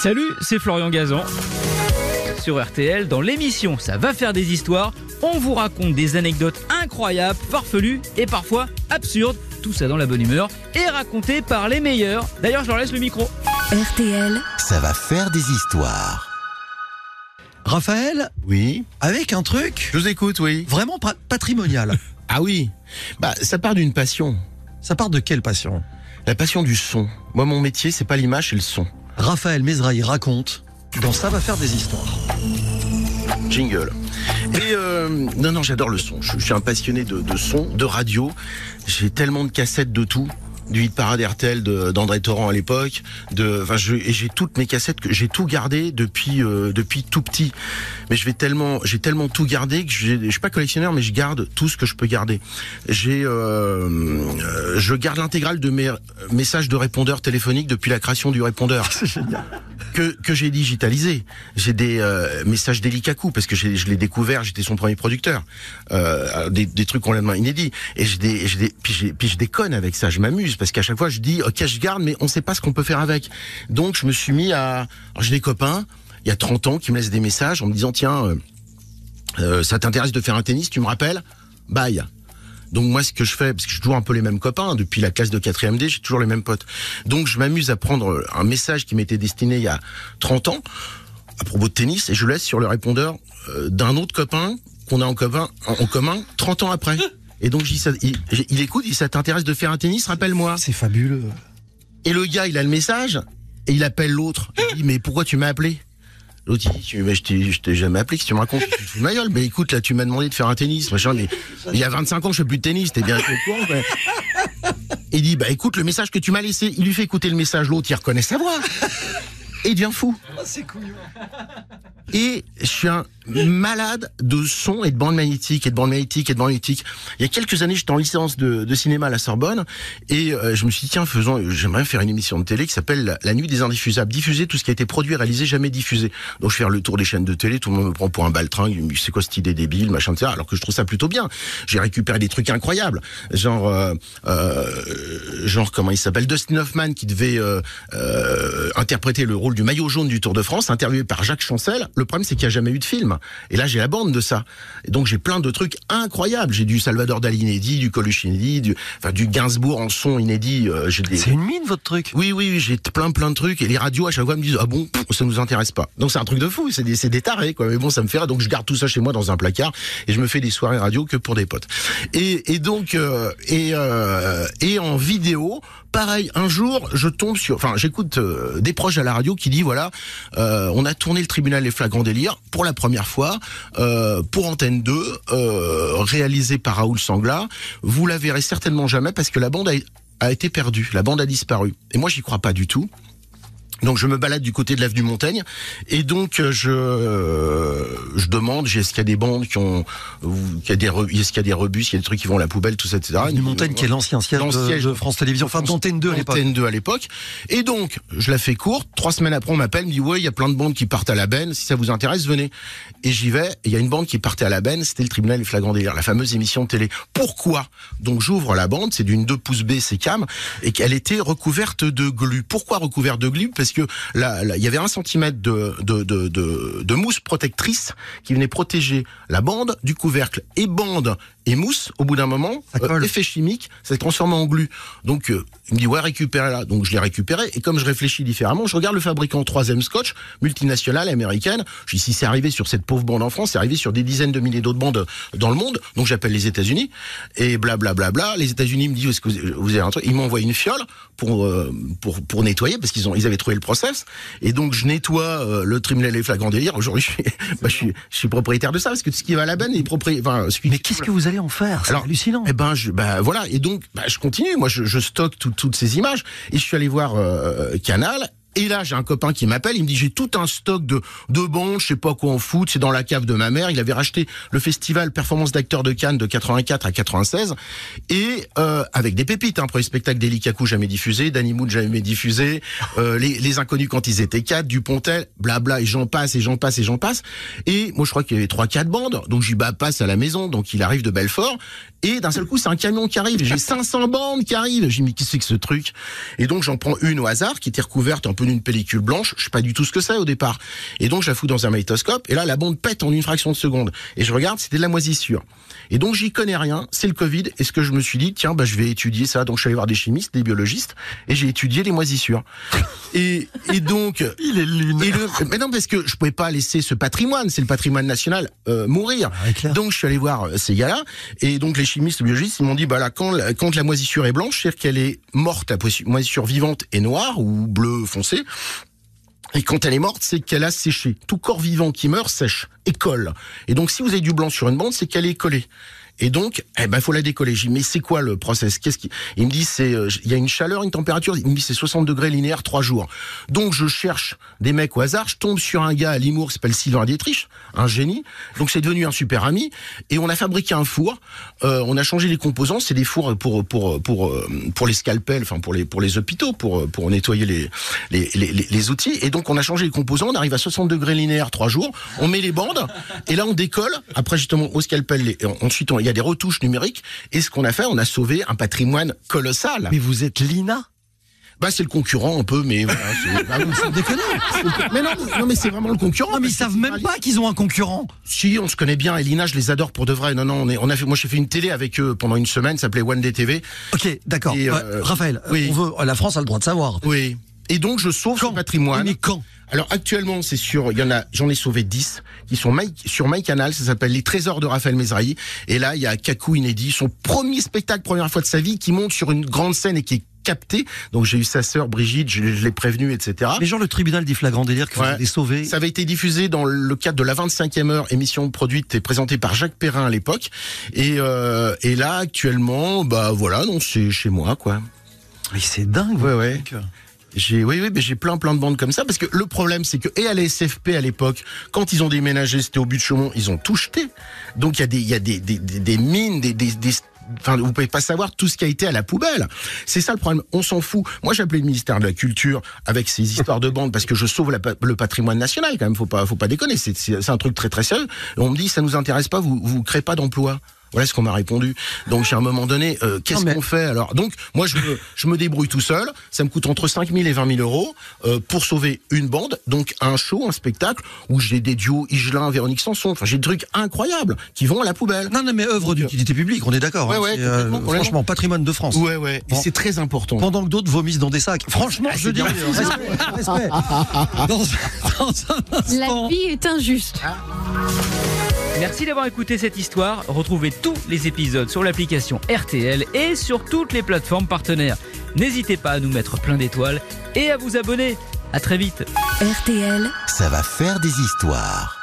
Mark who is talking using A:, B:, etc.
A: Salut, c'est Florian Gazan. Sur RTL, dans l'émission Ça va faire des histoires, on vous raconte des anecdotes incroyables, farfelues et parfois absurdes. Tout ça dans la bonne humeur et raconté par les meilleurs. D'ailleurs, je leur laisse le micro.
B: RTL,
C: Ça va faire des histoires.
D: Raphaël,
C: Oui.
D: avec un truc
C: Je vous écoute, oui.
D: vraiment pa- patrimonial.
C: Ah oui. Bah, ça part d'une passion.
D: Ça part de quelle passion?
C: La passion du son. Moi, mon métier, c'est pas l'image, c'est le son.
D: Raphaël Mesrahi raconte dans Ça va faire des histoires.
C: Jingle. Et euh, non, non, j'adore le son. Je, suis un passionné de, de son, de radio. J'ai tellement de cassettes de tout. Du hit parade d'André Torrent à l'époque, de, enfin, j'ai toutes mes cassettes que j'ai tout gardé depuis euh, depuis tout petit. Mais je vais tellement, j'ai tellement tout gardé que je suis pas collectionneur, mais je garde tout ce que je peux garder. J'ai, euh, euh, je garde l'intégrale de mes messages de répondeurs téléphoniques depuis la création du répondeur
D: C'est génial.
C: Que, j'ai digitalisé. J'ai des euh, messages d'Elikaku parce que je l'ai découvert, j'étais son premier producteur. Euh, des, des trucs complètement inédits. Et des, puis, je déconne avec ça, je m'amuse parce qu'à chaque fois je dis ok je garde mais on sait pas ce qu'on peut faire avec. Donc je me suis mis à... J'ai des copains, il y a 30 ans, qui me laissent des messages en me disant tiens, euh, ça t'intéresse de faire un tennis, tu me rappelles? Bye. Donc moi, ce que je fais, parce que j'ai toujours un peu les mêmes copains, depuis la classe de 4e D, j'ai toujours les mêmes potes. Donc je m'amuse à prendre un message qui m'était destiné il y a 30 ans, à propos de tennis, et je le laisse sur le répondeur euh, d'un autre copain qu'on a en commun, en, commun 30 ans après. Et donc je dis ça, il, il écoute, il dit, ça t'intéresse de faire un tennis, rappelle-moi.
D: C'est fabuleux.
C: Et le gars, il a le message, et il appelle l'autre. Il dit, mais pourquoi tu m'as appelé? L'autre, il dit, tu- je t'ai, jamais appelé, que tu me racontes, tu te fous de ma gueule. Mais écoute, là, tu m'as demandé de faire un tennis, machin, mais il y a 25 ans, je fais plus de tennis, t'es bien au courant, mais... Il dit, bah écoute, le message que tu m'as laissé, il lui fait écouter le message, l'autre, il reconnaît sa voix. Et devient fou.
D: c'est couillon.
C: Et je suis un malade de son et de bande magnétique et de bande magnétique et de bande magnétique. Il y a quelques années, j'étais en licence de, de cinéma à la Sorbonne et euh, je me suis dit tiens, faisons, j'aimerais faire une émission de télé qui s'appelle la, nuit des indiffusables, diffuser tout ce qui a été produit, réalisé, jamais diffusé. Donc je fais le tour des chaînes de télé, tout le monde me prend pour un baltringue, c'est quoi cette idée débile, machin, etc. Alors que je trouve ça plutôt bien. J'ai récupéré des trucs incroyables, genre euh, euh, genre comment il s'appelle, Dustin Hoffman qui devait euh, euh, interpréter le rôle du maillot jaune du Tour de France, interviewé par Jacques Chancel. Le problème, c'est qu'il n'y a jamais eu de film. Et là, j'ai la bande de ça. Et donc, j'ai plein de trucs incroyables. J'ai du Salvador Dali inédit, du Coluche inédit, du, enfin, du Gainsbourg en son inédit. euh, j'ai des...
D: C'est une mine votre truc.
C: Oui, oui, oui, j'ai plein, plein de trucs. Et les radios, à chaque fois, me disent, ah bon, pff, ça nous intéresse pas. Donc, c'est un truc de fou. C'est des, c'est des tarés, quoi. Mais bon, ça me fait rire. Donc, je garde tout ça chez moi dans un placard. Et je me fais des soirées radio que pour des potes. Et, et donc, euh, et, euh, et en vidéo, pareil, un jour, je tombe sur, enfin, j'écoute euh, des proches à la radio qui dit, voilà, euh, on a tourné le tribunal des flagrants délires pour la première fois, euh, pour Antenne 2, euh, réalisé par Raoul Sangla. Vous la verrez certainement jamais parce que la bande a, a été perdue, la bande a disparu. Et moi, j'y crois pas du tout. Donc je me balade du côté de l'avenue Montaigne et donc euh, je euh, je demande est-ce qu'il y a des bandes qui ont y a des est-ce qu'il y a des rebus, est-ce qu'il y a des trucs qui vont à la poubelle tout ça etc.
D: Avenue Montaigne qui est l'ancien siège de, France Télévisions, enfin d'Antenne 2 à l'époque.
C: Antenne 2 à l'époque. Et donc, je la fais courte. Trois semaines après, on m'appelle, me dit, ouais, il y a plein de bandes qui partent à la benne. Si ça vous intéresse, venez. Et j'y vais. Et il y a une bande qui partait à la benne. C'était le tribunal des flagrants délires, la fameuse émission de télé. Pourquoi? Donc, j'ouvre la bande. C'est d'une 2 pouces B, c'est cam. Et qu'elle était recouverte de glu. Pourquoi recouverte de glu? Parce que là, il y avait un centimètre de, de mousse protectrice qui venait protéger la bande du couvercle. Et bande et mousse, au bout d'un moment, euh, effet chimique, ça s'est transformé en glu. Donc, euh, il me dit, ouais, récupérez-la. Donc, je l'ai récupéré. Et comme je réfléchis différemment, je regarde le fabricant 3M Scotch, multinationale, américaine. Je dis, si c'est arrivé sur cette pauvre bande en France, c'est arrivé sur des dizaines de milliers d'autres bandes dans le monde. Donc, j'appelle les États-Unis. Et blablabla. Bla, bla, bla. Les États-Unis me disent, est-ce que vous avez un truc? Ils m'envoient une fiole pour, euh, pour, pour nettoyer, parce qu'ils ont, ils avaient trouvé le process. Et donc, je nettoie euh, le tribunal des flagrants délire. Aujourd'hui, je suis, bah, je suis, je suis propriétaire de ça, parce que ce qui va à la benne est propriétaire, enfin,
D: Mais qu'est-ce que vous allez en faire C'est
C: Alors,
D: hallucinant.
C: eh ben, je, bah, voilà. Et donc, bah, je continue. Moi, je, je stocke tout- toutes ces images. Et je suis allé voir euh, Canal. Et là, j'ai un copain qui m'appelle, il me dit j'ai tout un stock de de bandes, je sais pas quoi en foot, c'est dans la cave de ma mère. Il avait racheté le festival Performance d'acteurs de Cannes de 84 à 96 et euh, avec des pépites, hein, premier spectacle d'Elikaku jamais diffusé, Danny Moon jamais diffusé, euh, les, les inconnus quand ils étaient quatre, Dupontel, blabla et j'en passe et j'en passe et j'en passe. Et moi je crois qu'il y avait trois quatre bandes, donc j'y bah passe à la maison, donc il arrive de Belfort. Et d'un seul coup c'est un camion qui arrive, j'ai 500 bandes qui arrivent, j'ai mais qu'est-ce que ce truc? Et donc j'en prends une au hasard qui était recouverte en peu d'une pellicule blanche. Je sais pas du tout ce que c'est au départ. Et donc je la fous dans un magnétoscope. Et là, la bande pète en une fraction de seconde. Et je regarde, c'était de la moisissure. Et donc j'y connais rien. C'est le Covid. Et ce que je me suis dit, tiens, bah je vais étudier ça. Donc je suis allé voir des chimistes, des biologistes, et j'ai étudié les moisissures. Et, et donc
D: Il est lunaire.
C: et le, mais non, parce que je pouvais pas laisser ce patrimoine, c'est le patrimoine national, euh, mourir.
D: Ah,
C: donc je suis allé voir euh, ces gars-là, et donc les chimistes, les biologistes, ils m'ont dit, bah là, quand, la- quand la moisissure est blanche, c'est-à-dire qu'elle est morte, la moisissure vivante est noire ou bleu foncé. Et quand elle est morte, c'est qu'elle a séché. Tout corps vivant qui meurt sèche et colle. Et donc, si vous avez du blanc sur une bande, c'est qu'elle est collée. Et donc, eh ben, faut la décoller. J'ai mais c'est quoi le process? Qu'est-ce qui Il me dit, c'est, euh, il y a une chaleur, une température. Il me dit, c'est 60 degrés linéaires, trois jours. Donc, je cherche des mecs au hasard. Je tombe sur un gars à Limours qui s'appelle Sylvain Dietrich, un génie. Donc, c'est devenu un super ami. Et on a fabriqué un four. Euh, on a changé les composants. C'est des fours pour pour pour euh, pour les scalpels, enfin pour les pour les hôpitaux, pour pour nettoyer les les, les les outils. Et donc, on a changé les composants. On arrive à 60 degrés linéaires, trois jours. On met les bandes. Et là, on décolle. Après, justement, au scalpel. les- ensuite, on- y a des retouches numériques. Et ce qu'on a fait, on a sauvé un patrimoine colossal.
D: Mais vous êtes Lina
C: Bah, c'est le concurrent un peu, mais voilà. c'est- bah mais non, non, mais c'est vraiment le concurrent.
D: Non, mais ils savent même pas qu'ils ont un concurrent.
C: Si, on se connaît bien. Elina, je les adore pour de vrai. Non, non, on, est, on a fait, moi, j'ai fait une télé avec eux pendant une semaine, ça s'appelait One Day TV.
D: Ok, d'accord.
C: Euh,
D: Ouais, Raphaël,
C: oui.
D: on veut, la France a le droit de savoir.
C: Oui. Et donc, je sauve
D: Quand
C: ce patrimoine.
D: Mais quand
C: Alors, actuellement, c'est sur, il y en a, j'en ai sauvé 10, qui sont My- sur MyCanal, ça s'appelle Les Trésors de Raphaël Mesrahi. Et là, il y a Kakou Inédit, son premier spectacle, première fois de sa vie, qui monte sur une grande scène et qui est capté. Donc, j'ai eu sa sœur Brigitte, je, l'ai prévenue, etc.
D: Mais genre le tribunal dit flagrant délire que vous
C: Ouais.
D: avez sauvé.
C: Ça avait été diffusé dans le cadre de la 25e heure, émission produite et présentée par Jacques Perrin à l'époque. Et, euh, et là, actuellement, bah voilà, donc c'est chez moi, quoi.
D: Mais c'est dingue.
C: Ouais, ouais. J'ai, oui, oui, mais j'ai plein, plein de bandes comme ça parce que le problème, c'est que et à la SFP à l'époque, quand ils ont déménagé, c'était au but de Chaumont, ils ont tout jeté. Donc il y a des, il y a des, des, des, mines, des, des, des Enfin, vous pouvez pas savoir tout ce qui a été à la poubelle. C'est ça le problème. On s'en fout. Moi, j'ai appelé le ministère de la Culture avec ces histoires de bandes parce que je sauve le patrimoine national quand même. Faut pas, faut pas déconner. C'est, c'est, c'est un truc très très sérieux. On me dit, ça nous intéresse pas. Vous, vous créez pas d'emploi. Voilà ce qu'on m'a répondu. Donc, à un moment donné, euh, qu'est-ce
D: mais-
C: qu'on fait alors? Donc, moi, je me, je me débrouille tout seul. Ça me coûte entre 5 000 et 20 000 euros euh, pour sauver une bande. Donc, un show, un spectacle où j'ai des duos Igelin, Véronique Sanson. Enfin, j'ai des trucs incroyables qui vont à la poubelle.
D: Non, non, mais œuvre d'utilité publique, on est d'accord.
C: Ouais,
D: hein,
C: ouais,
D: c'est, euh, franchement, patrimoine de France.
C: Ouais, ouais. Et c'est très important.
D: Pendant que d'autres vomissent dans des sacs. Franchement,
C: Ah,
D: je dis respect, respect. Dans, dans un
B: La vie est injuste.
A: Merci d'avoir écouté cette histoire. Retrouvez tous les épisodes sur l'application RTL et sur toutes les plateformes partenaires. N'hésitez pas à nous mettre plein d'étoiles et à vous abonner. À très vite.
E: RTL.
F: Ça va faire des histoires.